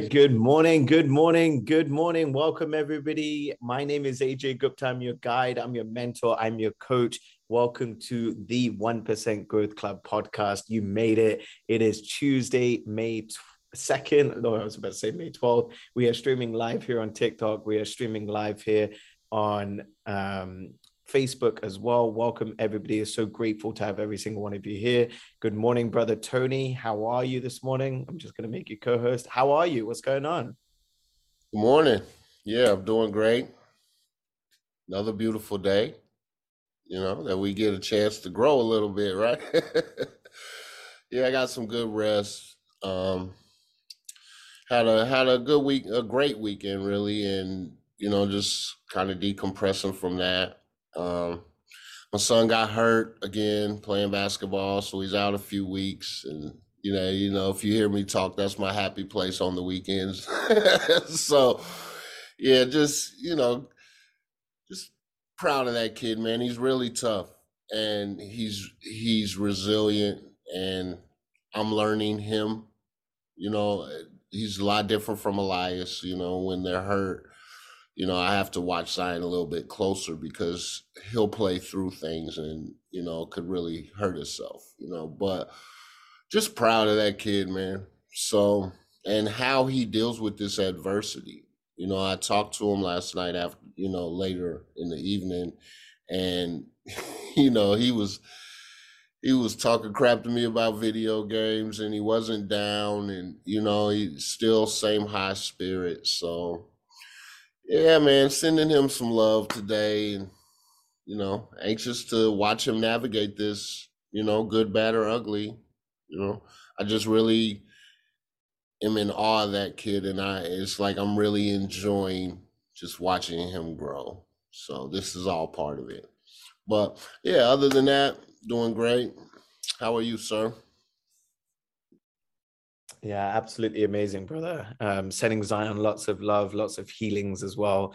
Right. Good morning. Good morning. Good morning. Welcome, everybody. My name is AJ Gupta. I'm your guide. I'm your mentor. I'm your coach. Welcome to the 1% Growth Club podcast. You made it. It is Tuesday, May 2nd. No, I was about to say May 12th. We are streaming live here on TikTok. We are streaming live here on um, Facebook as well. Welcome, everybody. Is so grateful to have every single one of you here. Good morning, brother Tony. How are you this morning? I'm just going to make you co host. How are you? What's going on? Good morning. Yeah, I'm doing great. Another beautiful day, you know, that we get a chance to grow a little bit, right? yeah, I got some good rest. Um, had a had a good week, a great weekend, really, and you know, just kind of decompressing from that. Um, my son got hurt again playing basketball, so he's out a few weeks. And you know, you know, if you hear me talk, that's my happy place on the weekends. so, yeah, just you know, just proud of that kid, man. He's really tough, and he's he's resilient, and I'm learning him. You know, he's a lot different from Elias. You know, when they're hurt you know, I have to watch Zion a little bit closer because he'll play through things and, you know, could really hurt himself, you know. But just proud of that kid, man. So, and how he deals with this adversity. You know, I talked to him last night after, you know, later in the evening, and, you know, he was he was talking crap to me about video games and he wasn't down and you know he still same high spirit so yeah, man, sending him some love today, and you know, anxious to watch him navigate this. You know, good, bad, or ugly. You know, I just really am in awe of that kid, and I it's like I'm really enjoying just watching him grow. So this is all part of it. But yeah, other than that, doing great. How are you, sir? Yeah, absolutely amazing, brother. Um, sending Zion lots of love, lots of healings as well.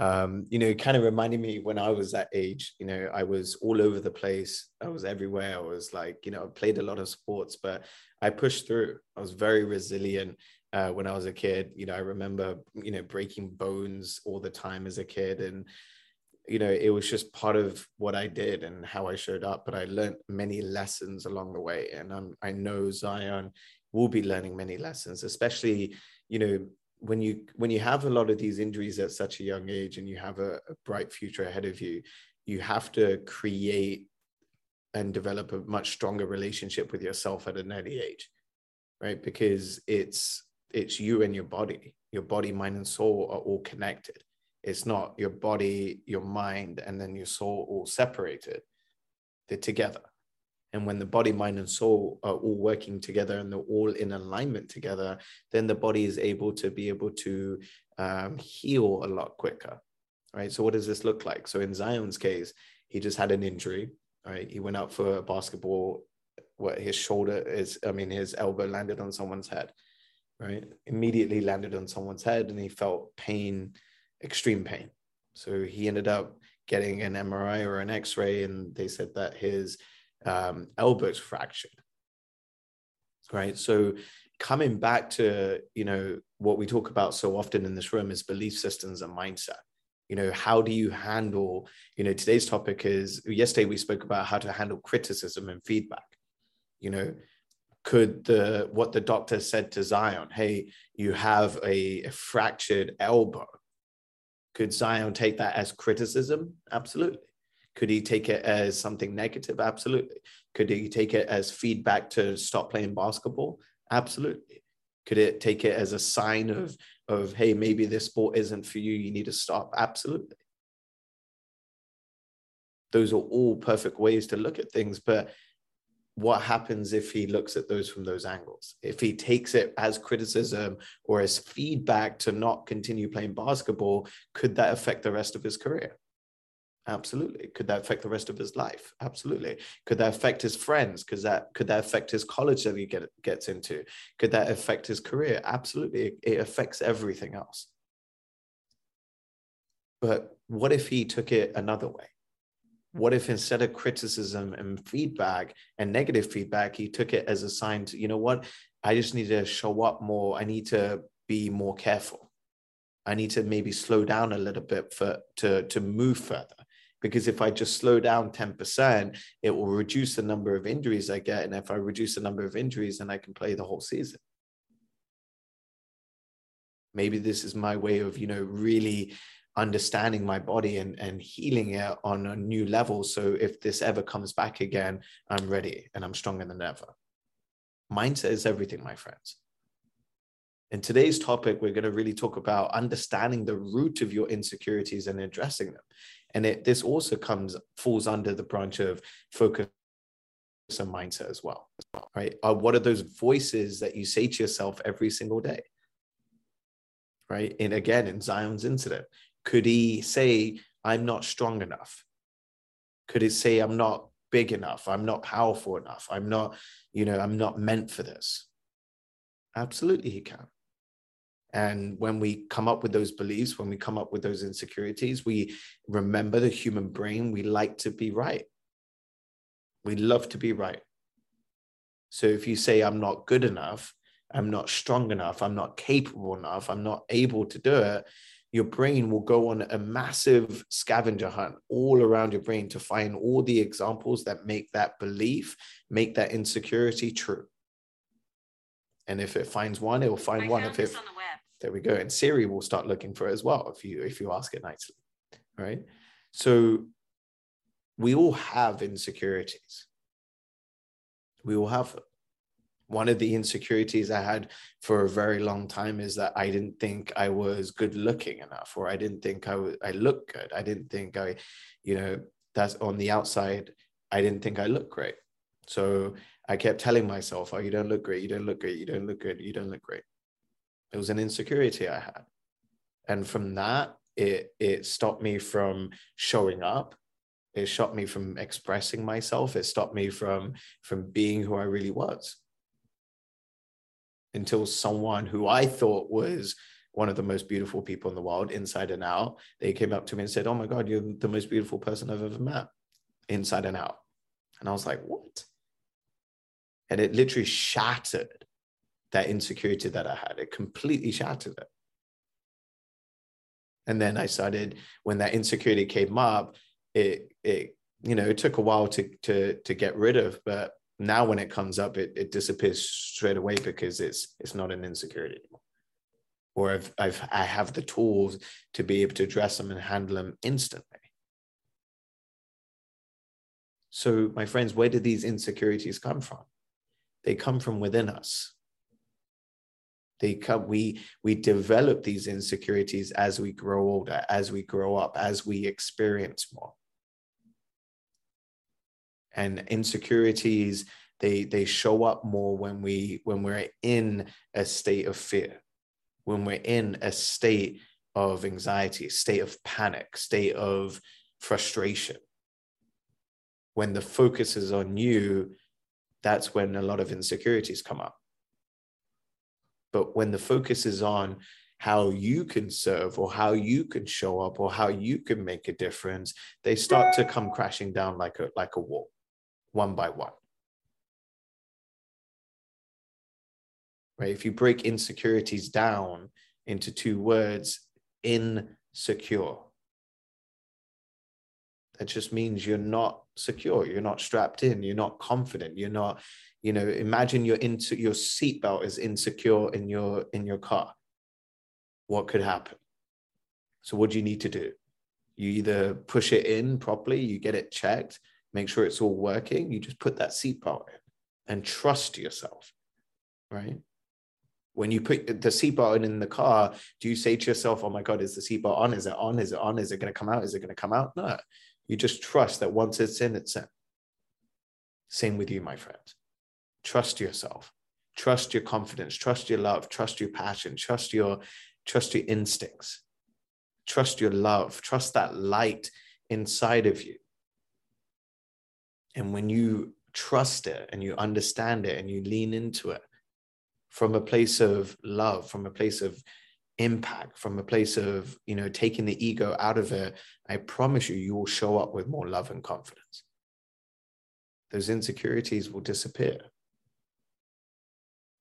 Um, you know, kind of reminding me when I was that age, you know, I was all over the place. I was everywhere. I was like, you know, I played a lot of sports, but I pushed through. I was very resilient uh, when I was a kid. You know, I remember, you know, breaking bones all the time as a kid. And, you know, it was just part of what I did and how I showed up. But I learned many lessons along the way. And I'm, I know Zion will be learning many lessons, especially, you know, when you when you have a lot of these injuries at such a young age and you have a, a bright future ahead of you, you have to create and develop a much stronger relationship with yourself at an early age, right? Because it's it's you and your body. Your body, mind, and soul are all connected. It's not your body, your mind, and then your soul all separated. They're together. And when the body, mind, and soul are all working together and they're all in alignment together, then the body is able to be able to um, heal a lot quicker. Right. So, what does this look like? So, in Zion's case, he just had an injury. Right. He went out for a basketball. What his shoulder is, I mean, his elbow landed on someone's head. Right. Immediately landed on someone's head and he felt pain, extreme pain. So, he ended up getting an MRI or an X ray, and they said that his um, elbows fractured. Right. So coming back to, you know, what we talk about so often in this room is belief systems and mindset. You know, how do you handle, you know, today's topic is yesterday we spoke about how to handle criticism and feedback. You know, could the what the doctor said to Zion, hey, you have a, a fractured elbow. Could Zion take that as criticism? Absolutely. Could he take it as something negative? Absolutely. Could he take it as feedback to stop playing basketball? Absolutely. Could it take it as a sign of, of hey, maybe this sport isn't for you, you need to stop? Absolutely. Those are all perfect ways to look at things. But what happens if he looks at those from those angles? If he takes it as criticism or as feedback to not continue playing basketball, could that affect the rest of his career? Absolutely. Could that affect the rest of his life? Absolutely. Could that affect his friends? Could that could that affect his college that he get, gets into? Could that affect his career? Absolutely. It, affects everything else. But what if he took it another way? what if instead of criticism and feedback and negative feedback he took it as a sign to you know what i just need to show up more i need to be more careful i need to maybe slow down a little bit for to to move further because if i just slow down 10% it will reduce the number of injuries i get and if i reduce the number of injuries then i can play the whole season maybe this is my way of you know really understanding my body and, and healing it on a new level. So if this ever comes back again, I'm ready and I'm stronger than ever. Mindset is everything, my friends. In today's topic, we're going to really talk about understanding the root of your insecurities and addressing them. And it, this also comes falls under the branch of focus and mindset as well. Right? Uh, what are those voices that you say to yourself every single day? Right? And again, in Zion's incident, could he say, I'm not strong enough? Could he say, I'm not big enough? I'm not powerful enough. I'm not, you know, I'm not meant for this. Absolutely, he can. And when we come up with those beliefs, when we come up with those insecurities, we remember the human brain. We like to be right. We love to be right. So if you say, I'm not good enough, I'm not strong enough, I'm not capable enough, I'm not able to do it, your brain will go on a massive scavenger hunt all around your brain to find all the examples that make that belief, make that insecurity true. And if it finds one, it will find I one. If it, the there we go. And Siri will start looking for it as well if you if you ask it nicely. Right. So we all have insecurities. We all have them one of the insecurities I had for a very long time is that I didn't think I was good looking enough, or I didn't think I was, I looked good. I didn't think I, you know, that's on the outside. I didn't think I looked great. So I kept telling myself, oh, you don't look great. You don't look great. You don't look good. You don't look great. It was an insecurity I had. And from that, it, it stopped me from showing up. It stopped me from expressing myself. It stopped me from, from being who I really was until someone who I thought was one of the most beautiful people in the world, inside and out, they came up to me and said, Oh my God, you're the most beautiful person I've ever met, inside and out. And I was like, What? And it literally shattered that insecurity that I had. It completely shattered it. And then I started, when that insecurity came up, it, it, you know, it took a while to, to, to get rid of, but now when it comes up it, it disappears straight away because it's it's not an insecurity anymore or I've, I've i have the tools to be able to address them and handle them instantly so my friends where do these insecurities come from they come from within us they come we we develop these insecurities as we grow older as we grow up as we experience more. And insecurities they they show up more when we when we're in a state of fear when we're in a state of anxiety state of panic state of frustration. When the focus is on you that's when a lot of insecurities come up but when the focus is on how you can serve or how you can show up or how you can make a difference they start to come crashing down like a like a wall one by one. Right? If you break insecurities down into two words, insecure, that just means you're not secure, you're not strapped in, you're not confident, you're not, you know, imagine your into your seatbelt is insecure in your in your car. What could happen? So what do you need to do? You either push it in properly, you get it checked, make sure it's all working, you just put that seatbelt in and trust yourself, right? When you put the seatbelt in in the car, do you say to yourself, oh my God, is the seatbelt on? Is it on? Is it on? Is it going to come out? Is it going to come out? No. You just trust that once it's in, it's in. Same with you, my friend. Trust yourself. Trust your confidence. Trust your love. Trust your passion. Trust your trust your instincts. Trust your love. Trust that light inside of you. And when you trust it and you understand it and you lean into it from a place of love, from a place of impact, from a place of, you know, taking the ego out of it, I promise you, you will show up with more love and confidence. Those insecurities will disappear.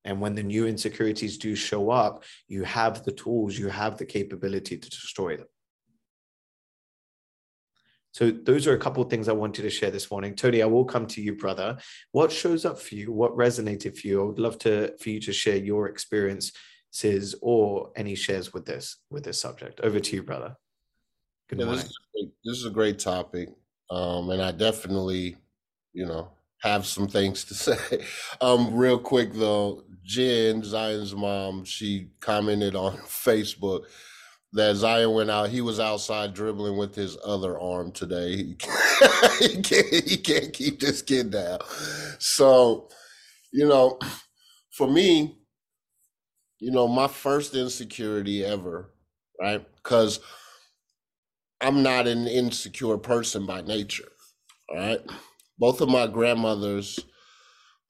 And when the new insecurities do show up, you have the tools, you have the capability to destroy them. So those are a couple of things I wanted to share this morning. Tony, I will come to you, brother. What shows up for you? What resonated for you? I would love to for you to share your experiences or any shares with this with this subject. Over to you, brother. Good yeah, morning. This is, great, this is, a great topic, um, and I definitely, you know, have some things to say. Um, real quick though, Jen Zion's mom, she commented on Facebook that Zion went out. He was outside dribbling with his other arm today. He can't, he can't, keep this kid down. So, you know, for me, you know, my first insecurity ever, right? Because I'm not an insecure person by nature, all right? Both of my grandmothers,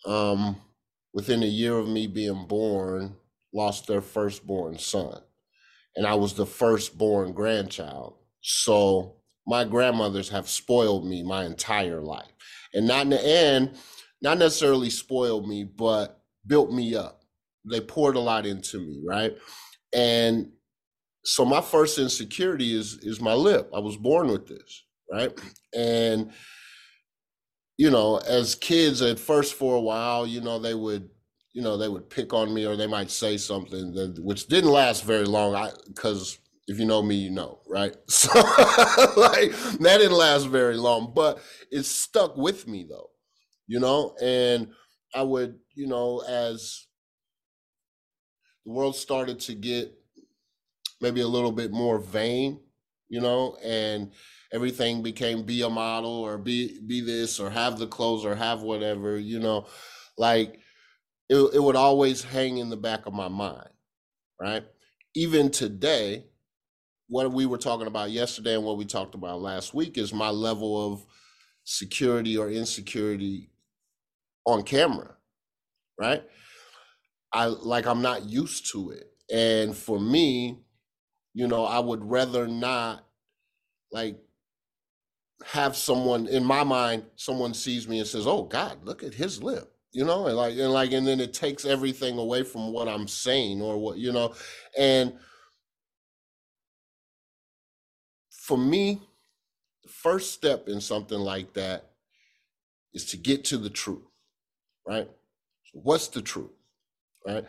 um, within a year of me being born, lost their firstborn son and I was the firstborn grandchild. So my grandmothers have spoiled me my entire life. And not in the end, not necessarily spoiled me, but built me up. They poured a lot into me, right? And so my first insecurity is is my lip. I was born with this, right? And you know, as kids at first for a while, you know, they would you know, they would pick on me or they might say something that, which didn't last very long. I because if you know me, you know, right? So like that didn't last very long, but it stuck with me though, you know, and I would, you know, as the world started to get maybe a little bit more vain, you know, and everything became be a model or be be this or have the clothes or have whatever, you know, like it, it would always hang in the back of my mind, right? Even today, what we were talking about yesterday and what we talked about last week is my level of security or insecurity on camera, right? I like I'm not used to it. And for me, you know, I would rather not like have someone in my mind, someone sees me and says, Oh God, look at his lip you know, and like and like and then it takes everything away from what I'm saying or what, you know. And for me, the first step in something like that is to get to the truth, right? So what's the truth? Right?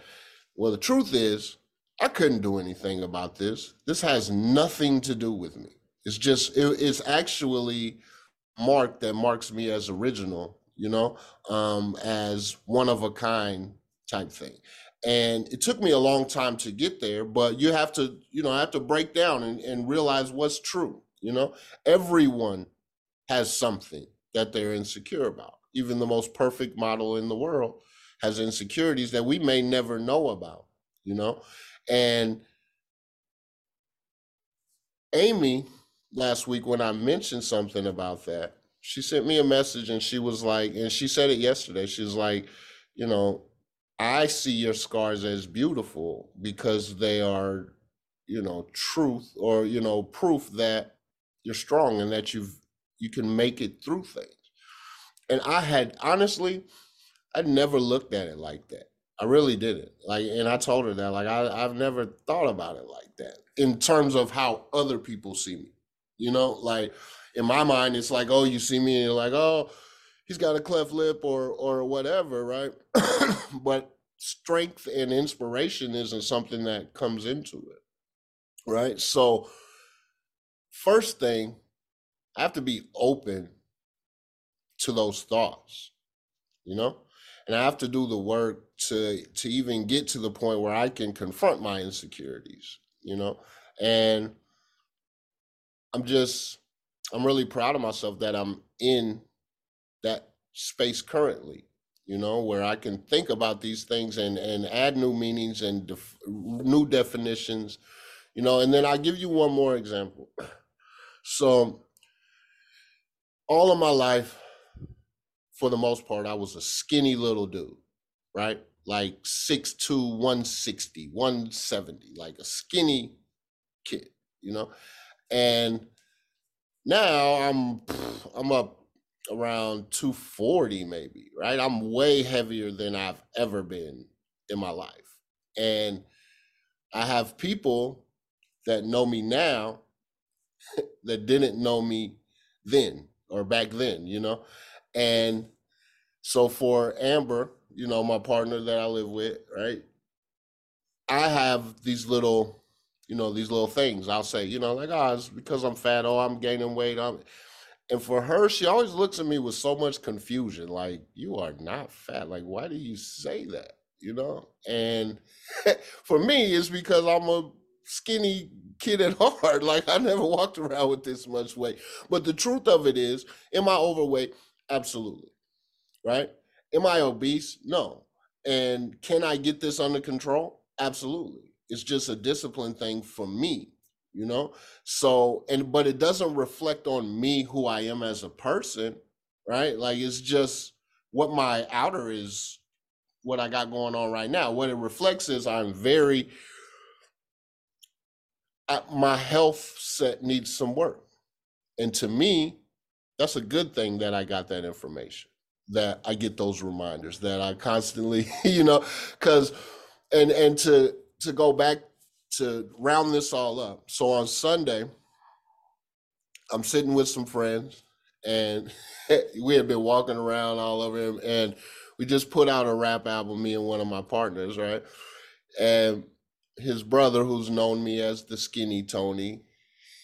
Well, the truth is I couldn't do anything about this. This has nothing to do with me. It's just it, it's actually Mark that marks me as original you know, um, as one of a kind type thing. And it took me a long time to get there, but you have to, you know, I have to break down and, and realize what's true. You know, everyone has something that they're insecure about. Even the most perfect model in the world has insecurities that we may never know about, you know? And Amy, last week, when I mentioned something about that, she sent me a message and she was like, and she said it yesterday. She's like, you know, I see your scars as beautiful because they are, you know, truth or, you know, proof that you're strong and that you've, you can make it through things. And I had, honestly, I never looked at it like that. I really didn't. Like, and I told her that, like, I, I've never thought about it like that in terms of how other people see me, you know, like, in my mind, it's like, oh, you see me and you're like, oh, he's got a cleft lip or or whatever, right? but strength and inspiration isn't something that comes into it, right? So, first thing, I have to be open to those thoughts, you know, and I have to do the work to to even get to the point where I can confront my insecurities, you know, and I'm just I'm really proud of myself that I'm in that space currently, you know, where I can think about these things and and add new meanings and def- new definitions, you know. And then I'll give you one more example. So, all of my life, for the most part, I was a skinny little dude, right? Like 6'2, 160, 170, like a skinny kid, you know? And now I'm I'm up around 240 maybe, right? I'm way heavier than I've ever been in my life. And I have people that know me now that didn't know me then or back then, you know? And so for Amber, you know, my partner that I live with, right? I have these little, you know, these little things. I'll say, you know, like, oh, it's because I'm fat, oh, I'm gaining weight. I'm and for her, she always looks at me with so much confusion, like, you are not fat. Like, why do you say that? You know? And for me, it's because I'm a skinny kid at heart. Like, I never walked around with this much weight. But the truth of it is, am I overweight? Absolutely. Right? Am I obese? No. And can I get this under control? Absolutely. It's just a discipline thing for me you know? So and but it doesn't reflect on me who i am as a person right? Like it's just what my outer is what i got going on right now. What it reflects is i'm very my health set needs some work. And to me that's a good thing that i got that information that i get those reminders that i constantly you know because and and to to go back to round this all up, so on Sunday, I'm sitting with some friends, and we had been walking around all over him, and we just put out a rap album, me and one of my partners, right? And his brother, who's known me as the Skinny Tony,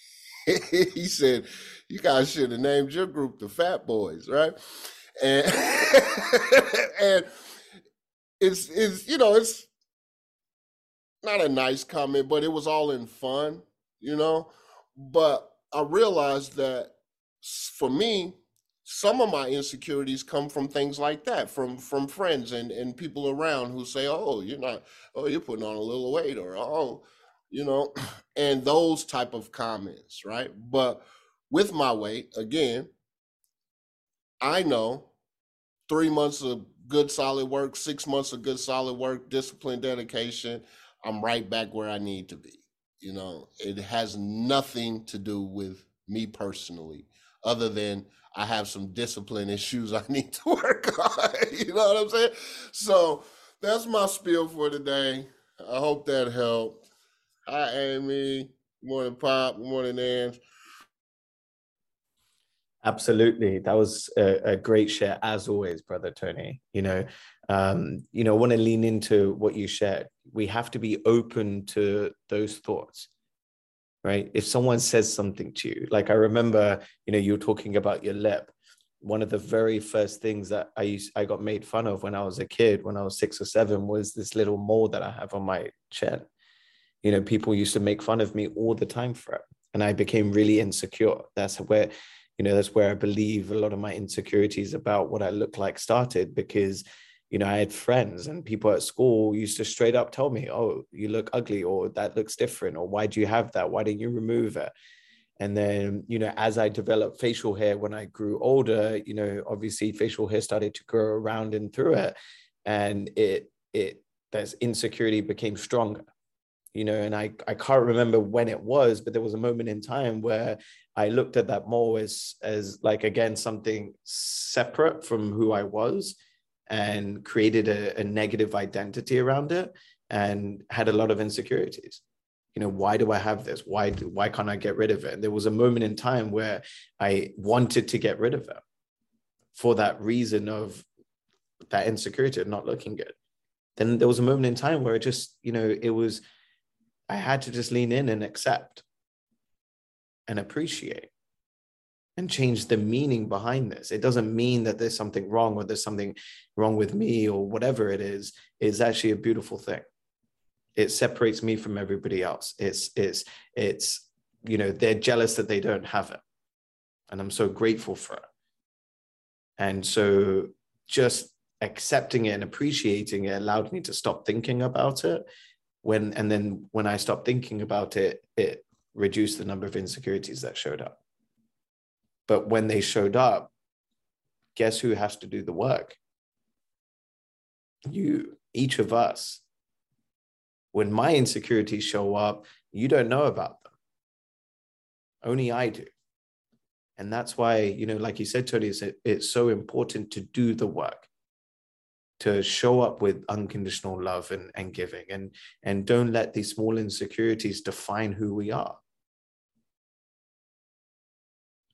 he said, "You guys should have named your group the Fat Boys, right?" And and it's it's you know it's not a nice comment, but it was all in fun, you know. But I realized that for me, some of my insecurities come from things like that, from from friends and and people around who say, "Oh, you're not, oh, you're putting on a little weight," or "Oh, you know," and those type of comments, right? But with my weight, again, I know three months of good solid work, six months of good solid work, discipline, dedication I'm right back where I need to be. You know, it has nothing to do with me personally, other than I have some discipline issues I need to work on. you know what I'm saying? So that's my spiel for today. I hope that helped. Hi, Amy. Good morning, Pop. Good morning, Ange. Absolutely. That was a, a, great share, as always, brother Tony. You know, um, you know, want to lean into what you shared. We have to be open to those thoughts, right? If someone says something to you, like I remember, you know, you were talking about your lip. One of the very first things that I used, I got made fun of when I was a kid, when I was six or seven, was this little mole that I have on my chin. You know, people used to make fun of me all the time for it, and I became really insecure. That's where you know that's where i believe a lot of my insecurities about what i look like started because you know, I had friends and people at school used to straight up tell me, "Oh, you look ugly," or "That looks different," or "Why do you have that? Why didn't you remove it?" And then, you know, as I developed facial hair when I grew older, you know, obviously facial hair started to grow around and through it, and it it that insecurity became stronger you know and i i can't remember when it was but there was a moment in time where i looked at that mole as as like again something separate from who i was and created a, a negative identity around it and had a lot of insecurities. You know why do i have this? Why do, why can't i get rid of it? And there was a moment in time where i wanted to get rid of it for that reason of that insecurity of not looking good. Then there was a moment in time where it just you know it was i had to just lean in and accept and appreciate and change the meaning behind this. It doesn't mean that there's something wrong or there's something wrong with me or whatever it is. It's actually a beautiful thing. It separates me from everybody else. It's it's it's you know they're jealous that they don't have it, and I'm so grateful for it. And so just accepting it and appreciating it allowed me to stop thinking about it. When and then when I stopped thinking about it, it reduced the number of insecurities that showed up. But when they showed up, guess who has to do the work? You, each of us. When my insecurities show up, you don't know about them. Only I do. And that's why, you know, like you said, Tony, it's, it's so important to do the work, to show up with unconditional love and, and giving, and, and don't let these small insecurities define who we are.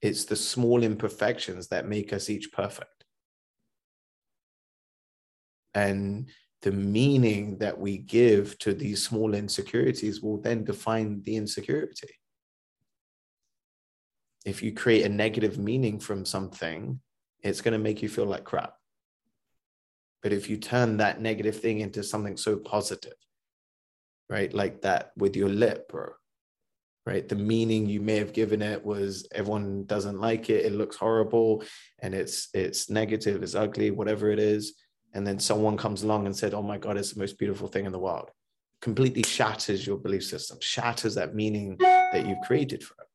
It's the small imperfections that make us each perfect. And the meaning that we give to these small insecurities will then define the insecurity. If you create a negative meaning from something, it's going to make you feel like crap. But if you turn that negative thing into something so positive, right, like that with your lip, bro, right? The meaning you may have given it was everyone doesn't like it. It looks horrible and it's it's negative it's ugly whatever it is. And then someone comes along and said oh my god it's the most beautiful thing in the world. Completely shatters your belief system shatters that meaning that you've created for it.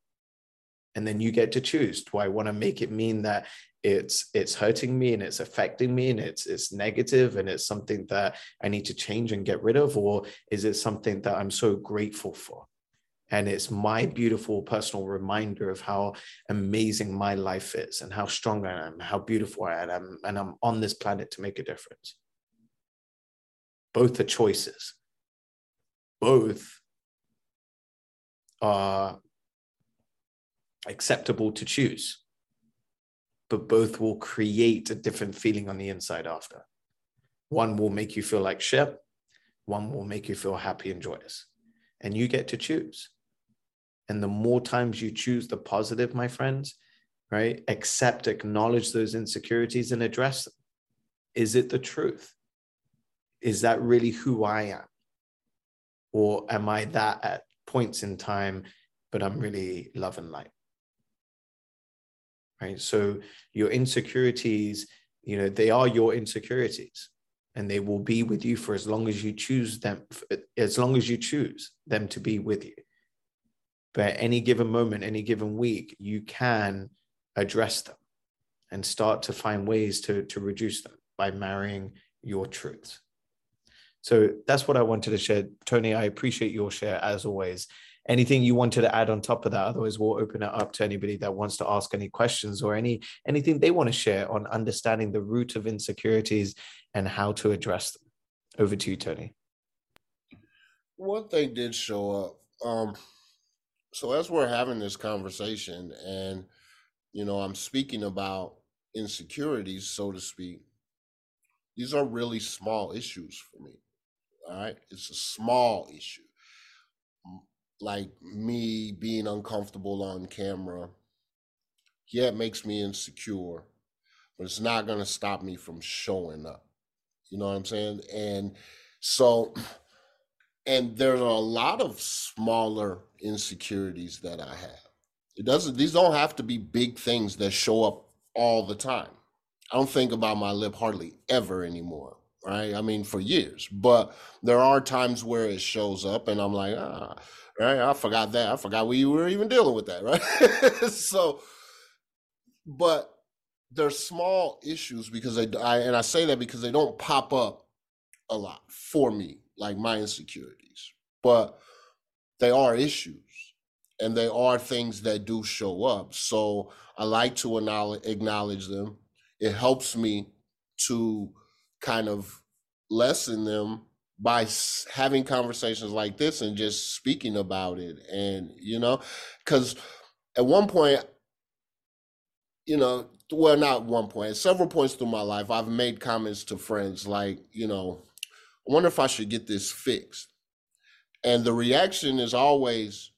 And then you get to choose do i want to make it mean that it's it's hurting me and it's affecting me and it's it's negative and it's something that i need to change and get rid of? Or is it something that i'm so grateful for and it's my beautiful personal reminder of how amazing my life is and how strong I am, how beautiful I am, and I'm on this planet to make a difference. Both are choices. Both are acceptable to choose, but both will create a different feeling on the inside after. One will make you feel like shit, one will make you feel happy and joyous. And you get to choose. And the more times you choose the positive, my friends, right? Accept, acknowledge those insecurities and address them. Is it the truth? Is that really who I am? Or am I that at points in time, but I'm really love and light? Right. So your insecurities, you know, they are your insecurities and they will be with you for as long as you choose them, as long as you choose them to be with you. But at any given moment, any given week, you can address them and start to find ways to, to reduce them by marrying your truths. So that's what I wanted to share. Tony, I appreciate your share as always. Anything you wanted to add on top of that? Otherwise, we'll open it up to anybody that wants to ask any questions or any anything they want to share on understanding the root of insecurities and how to address them. Over to you, Tony. One thing did show up. Um, so as we're having this conversation and you know i'm speaking about insecurities so to speak these are really small issues for me all right? It's a small issue. Like me being uncomfortable on camera yeah it makes me insecure but it's not going to stop me from showing up you know what i'm saying? And so and there are a lot of smaller insecurities that I have. It doesn't; these don't have to be big things that show up all the time. I don't think about my lip hardly ever anymore, right? I mean, for years, but there are times where it shows up, and I'm like, ah, right, I forgot that. I forgot we were even dealing with that, right? so, but they're small issues because they, I, and I say that because they don't pop up a lot for me like my insecurities, but they are issues and they are things that do show up. So I like to acknowledge them. It helps me to kind of lessen them by having conversations like this and just speaking about it. And, you know, because at one point, you know, well, not one point, several points through my life, I've made comments to friends like, you know, I wonder if I should get this fixed. And the reaction is always,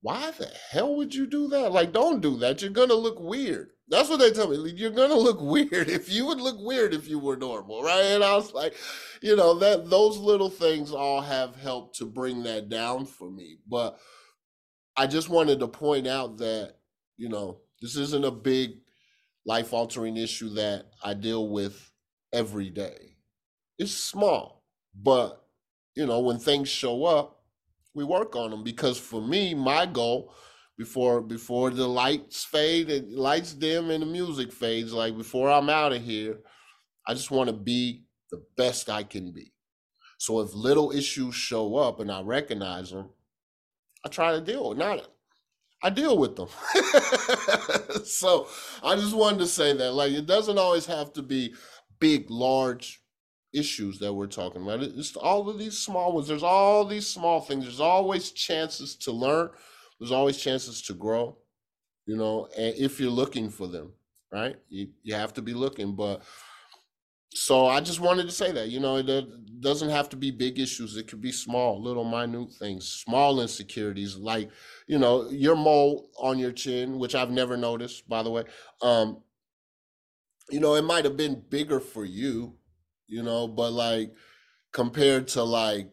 why the hell would you do that? Like, don't do that. You're going to look weird. That's what they tell me. You're going to look weird if you would look weird if you were normal, right? And I was like, you know, that those little things all have helped to bring that down for me. But I just wanted to point out that, you know, this isn't a big life altering issue that I deal with every day. It's small, but you know, when things show up, we work on them because for me, my goal before before the lights fade and lights dim and the music fades, like before I'm out of here, I just want to be the best I can be. So if little issues show up and I recognize them, I try to deal with not I deal with them. so I just wanted to say that like it doesn't always have to be big, large issues that we're talking about. It's all of these small ones. There's all these small things. There's always chances to learn. There's always chances to grow, you know, and if you're looking for them, right? You, you have to be looking. But so I just wanted to say that, you know, it doesn't have to be big issues. It could be small, little minute things, small insecurities, like, you know, your mole on your chin, which I've never noticed, by the way. Um, you know, it might have been bigger for you, you know, but like compared to like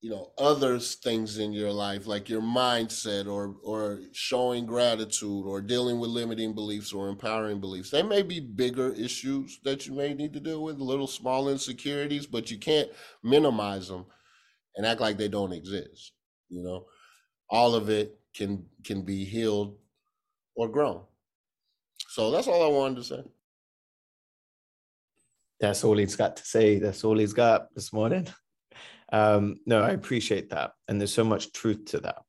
you know other things in your life like your mindset or or showing gratitude or dealing with limiting beliefs or empowering beliefs they may be bigger issues that you may need to deal with little small insecurities but you can't minimize them and act like they don't exist you know? All of it can can be healed or grown. So that's all i wanted to say that's all he's got to say that's all he's got this morning um, no, I appreciate that. And there's so much truth to that.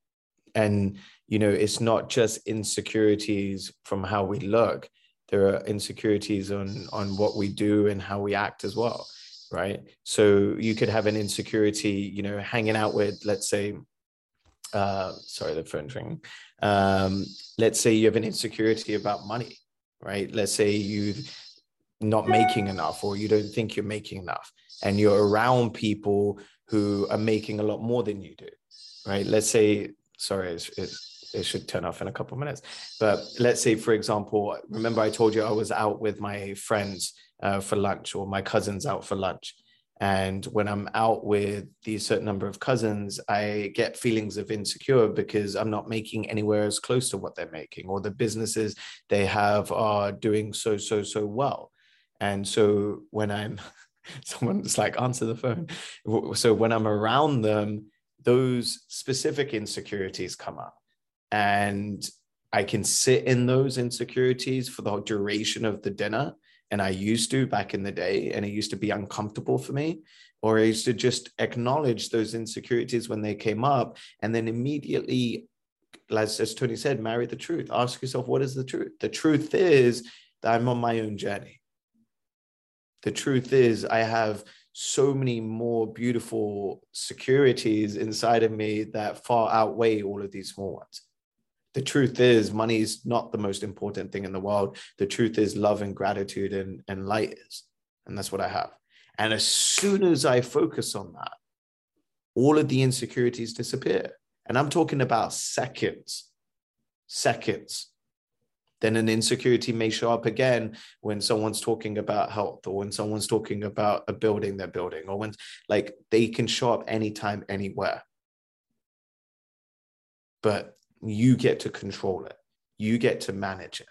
And, you know, it's not just insecurities from how we look, there are insecurities on, on what we do and how we act as well. Right. So you could have an insecurity, you know, hanging out with, let's say, uh, sorry, the phone's ringing. Um, let's say you have an insecurity about money, right? Let's say you're not making enough or you don't think you're making enough and you're around people who are making a lot more than you do, right? Let's say, sorry, it's, it's, it should turn off in a couple of minutes. But let's say, for example, remember I told you I was out with my friends uh, for lunch or my cousins out for lunch. And when I'm out with these certain number of cousins, I get feelings of insecure because I'm not making anywhere as close to what they're making, or the businesses they have are doing so, so, so well. And so when I'm someone's like answer the phone. So when i'm around them those specific insecurities come up. And i can sit in those insecurities for the duration of the dinner. And i used to back in the day and it used to be uncomfortable for me. Or i used to just acknowledge those insecurities when they came up. And then immediately as, as tony said marry the truth. Ask yourself what is the truth? The truth is that i'm on my own journey the truth is i have so many more beautiful securities inside of me that far outweigh all of these small ones. The truth is money is not the most important thing in the world. The truth is love and gratitude and, and light is and that's what i have. And as soon as i focus on that all of the insecurities disappear. And i'm talking about seconds seconds then an insecurity may show up again when someone's talking about health or when someone's talking about a building they're building or when like they can show up anytime anywhere. But you get to control it. You get to manage it.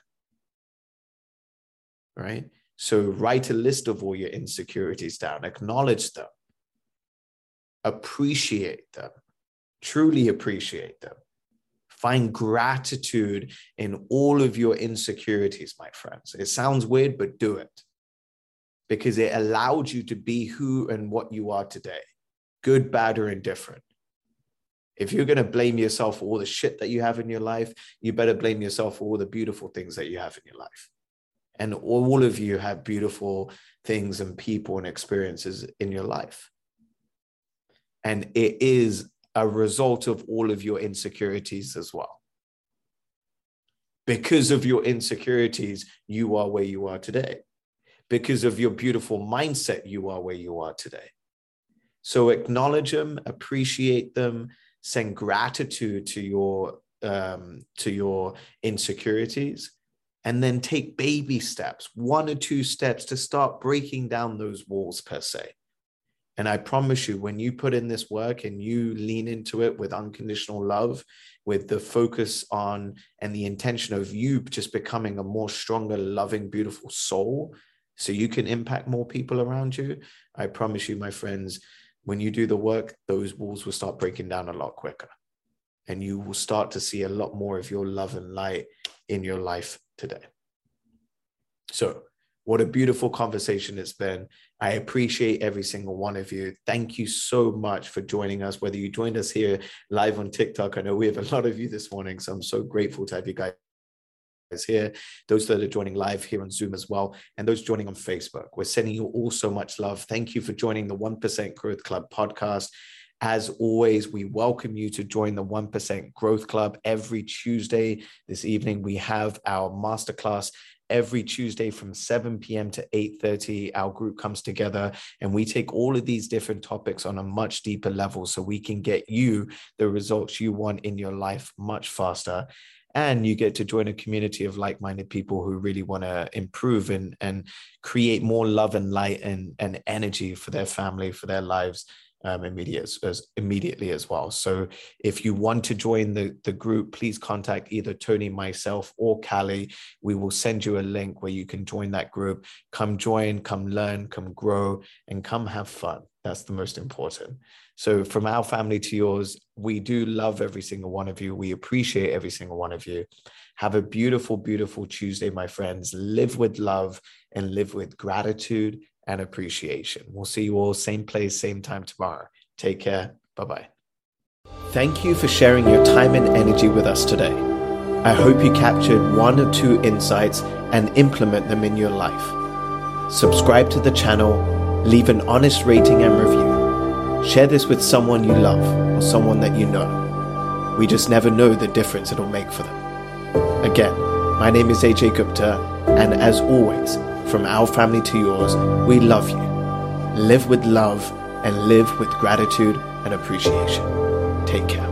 Right? So write a list of all your insecurities down. Acknowledge them. Appreciate them. Truly appreciate them Find gratitude in all of your insecurities, my friends. It sounds weird, but do it because it allowed you to be who and what you are today good, bad, or indifferent. If you're going to blame yourself for all the shit that you have in your life, you better blame yourself for all the beautiful things that you have in your life. And all of you have beautiful things and people and experiences in your life. And it is a result of all of your insecurities as well. Because of your insecurities, you are where you are today. Because of your beautiful mindset, you are where you are today. So acknowledge them, appreciate them, send gratitude to your um, to your insecurities, and then take baby steps, one or two steps to start breaking down those walls per se And I promise you, when you put in this work and you lean into it with unconditional love, with the focus on and the intention of you just becoming a more stronger, loving, beautiful soul, so you can impact more people around you, I promise you, my friends, when you do the work, those walls will start breaking down a lot quicker. And you will start to see a lot more of your love and light in your life today. So, what a beautiful conversation it's been. I appreciate every single one of you. Thank you so much for joining us. Whether you joined us here live on TikTok, I know we have a lot of you this morning. So I'm so grateful to have you guys here, those that are joining live here on Zoom as well, and those joining on Facebook. We're sending you all so much love. Thank you for joining the 1% Growth Club podcast. As always, we welcome you to join the 1% Growth Club every Tuesday. This evening, we have our masterclass every Tuesday from 7 p.m. to 8:30 our group comes together and we take all of these different topics on a much deeper level so we can get you the results you want in your life much faster and you get to join a community of like-minded people who really want to improve and and create more love and light and and energy for their family for their lives um, immediate, as, immediately as well. So if you want to join the, the group, please contact either Tony, myself, or Callie. We will send you a link where you can join that group. Come join, come learn, come grow, and come have fun. That's the most important. So, from our family to yours, we do love every single one of you. We appreciate every single one of you. Have a beautiful, beautiful Tuesday, my friends. Live with love and live with gratitude and appreciation. We'll see you all same place, same time tomorrow. Take care. Bye bye. Thank you for sharing your time and energy with us today. I hope you captured one or two insights and implement them in your life. Subscribe to the channel, leave an honest rating and review. Share this with someone you love or someone that you know. We just never know the difference it'll make for them. Again, my name is AJ Gupta, and as always, from our family to yours, we love you. Live with love and live with gratitude and appreciation. Take care.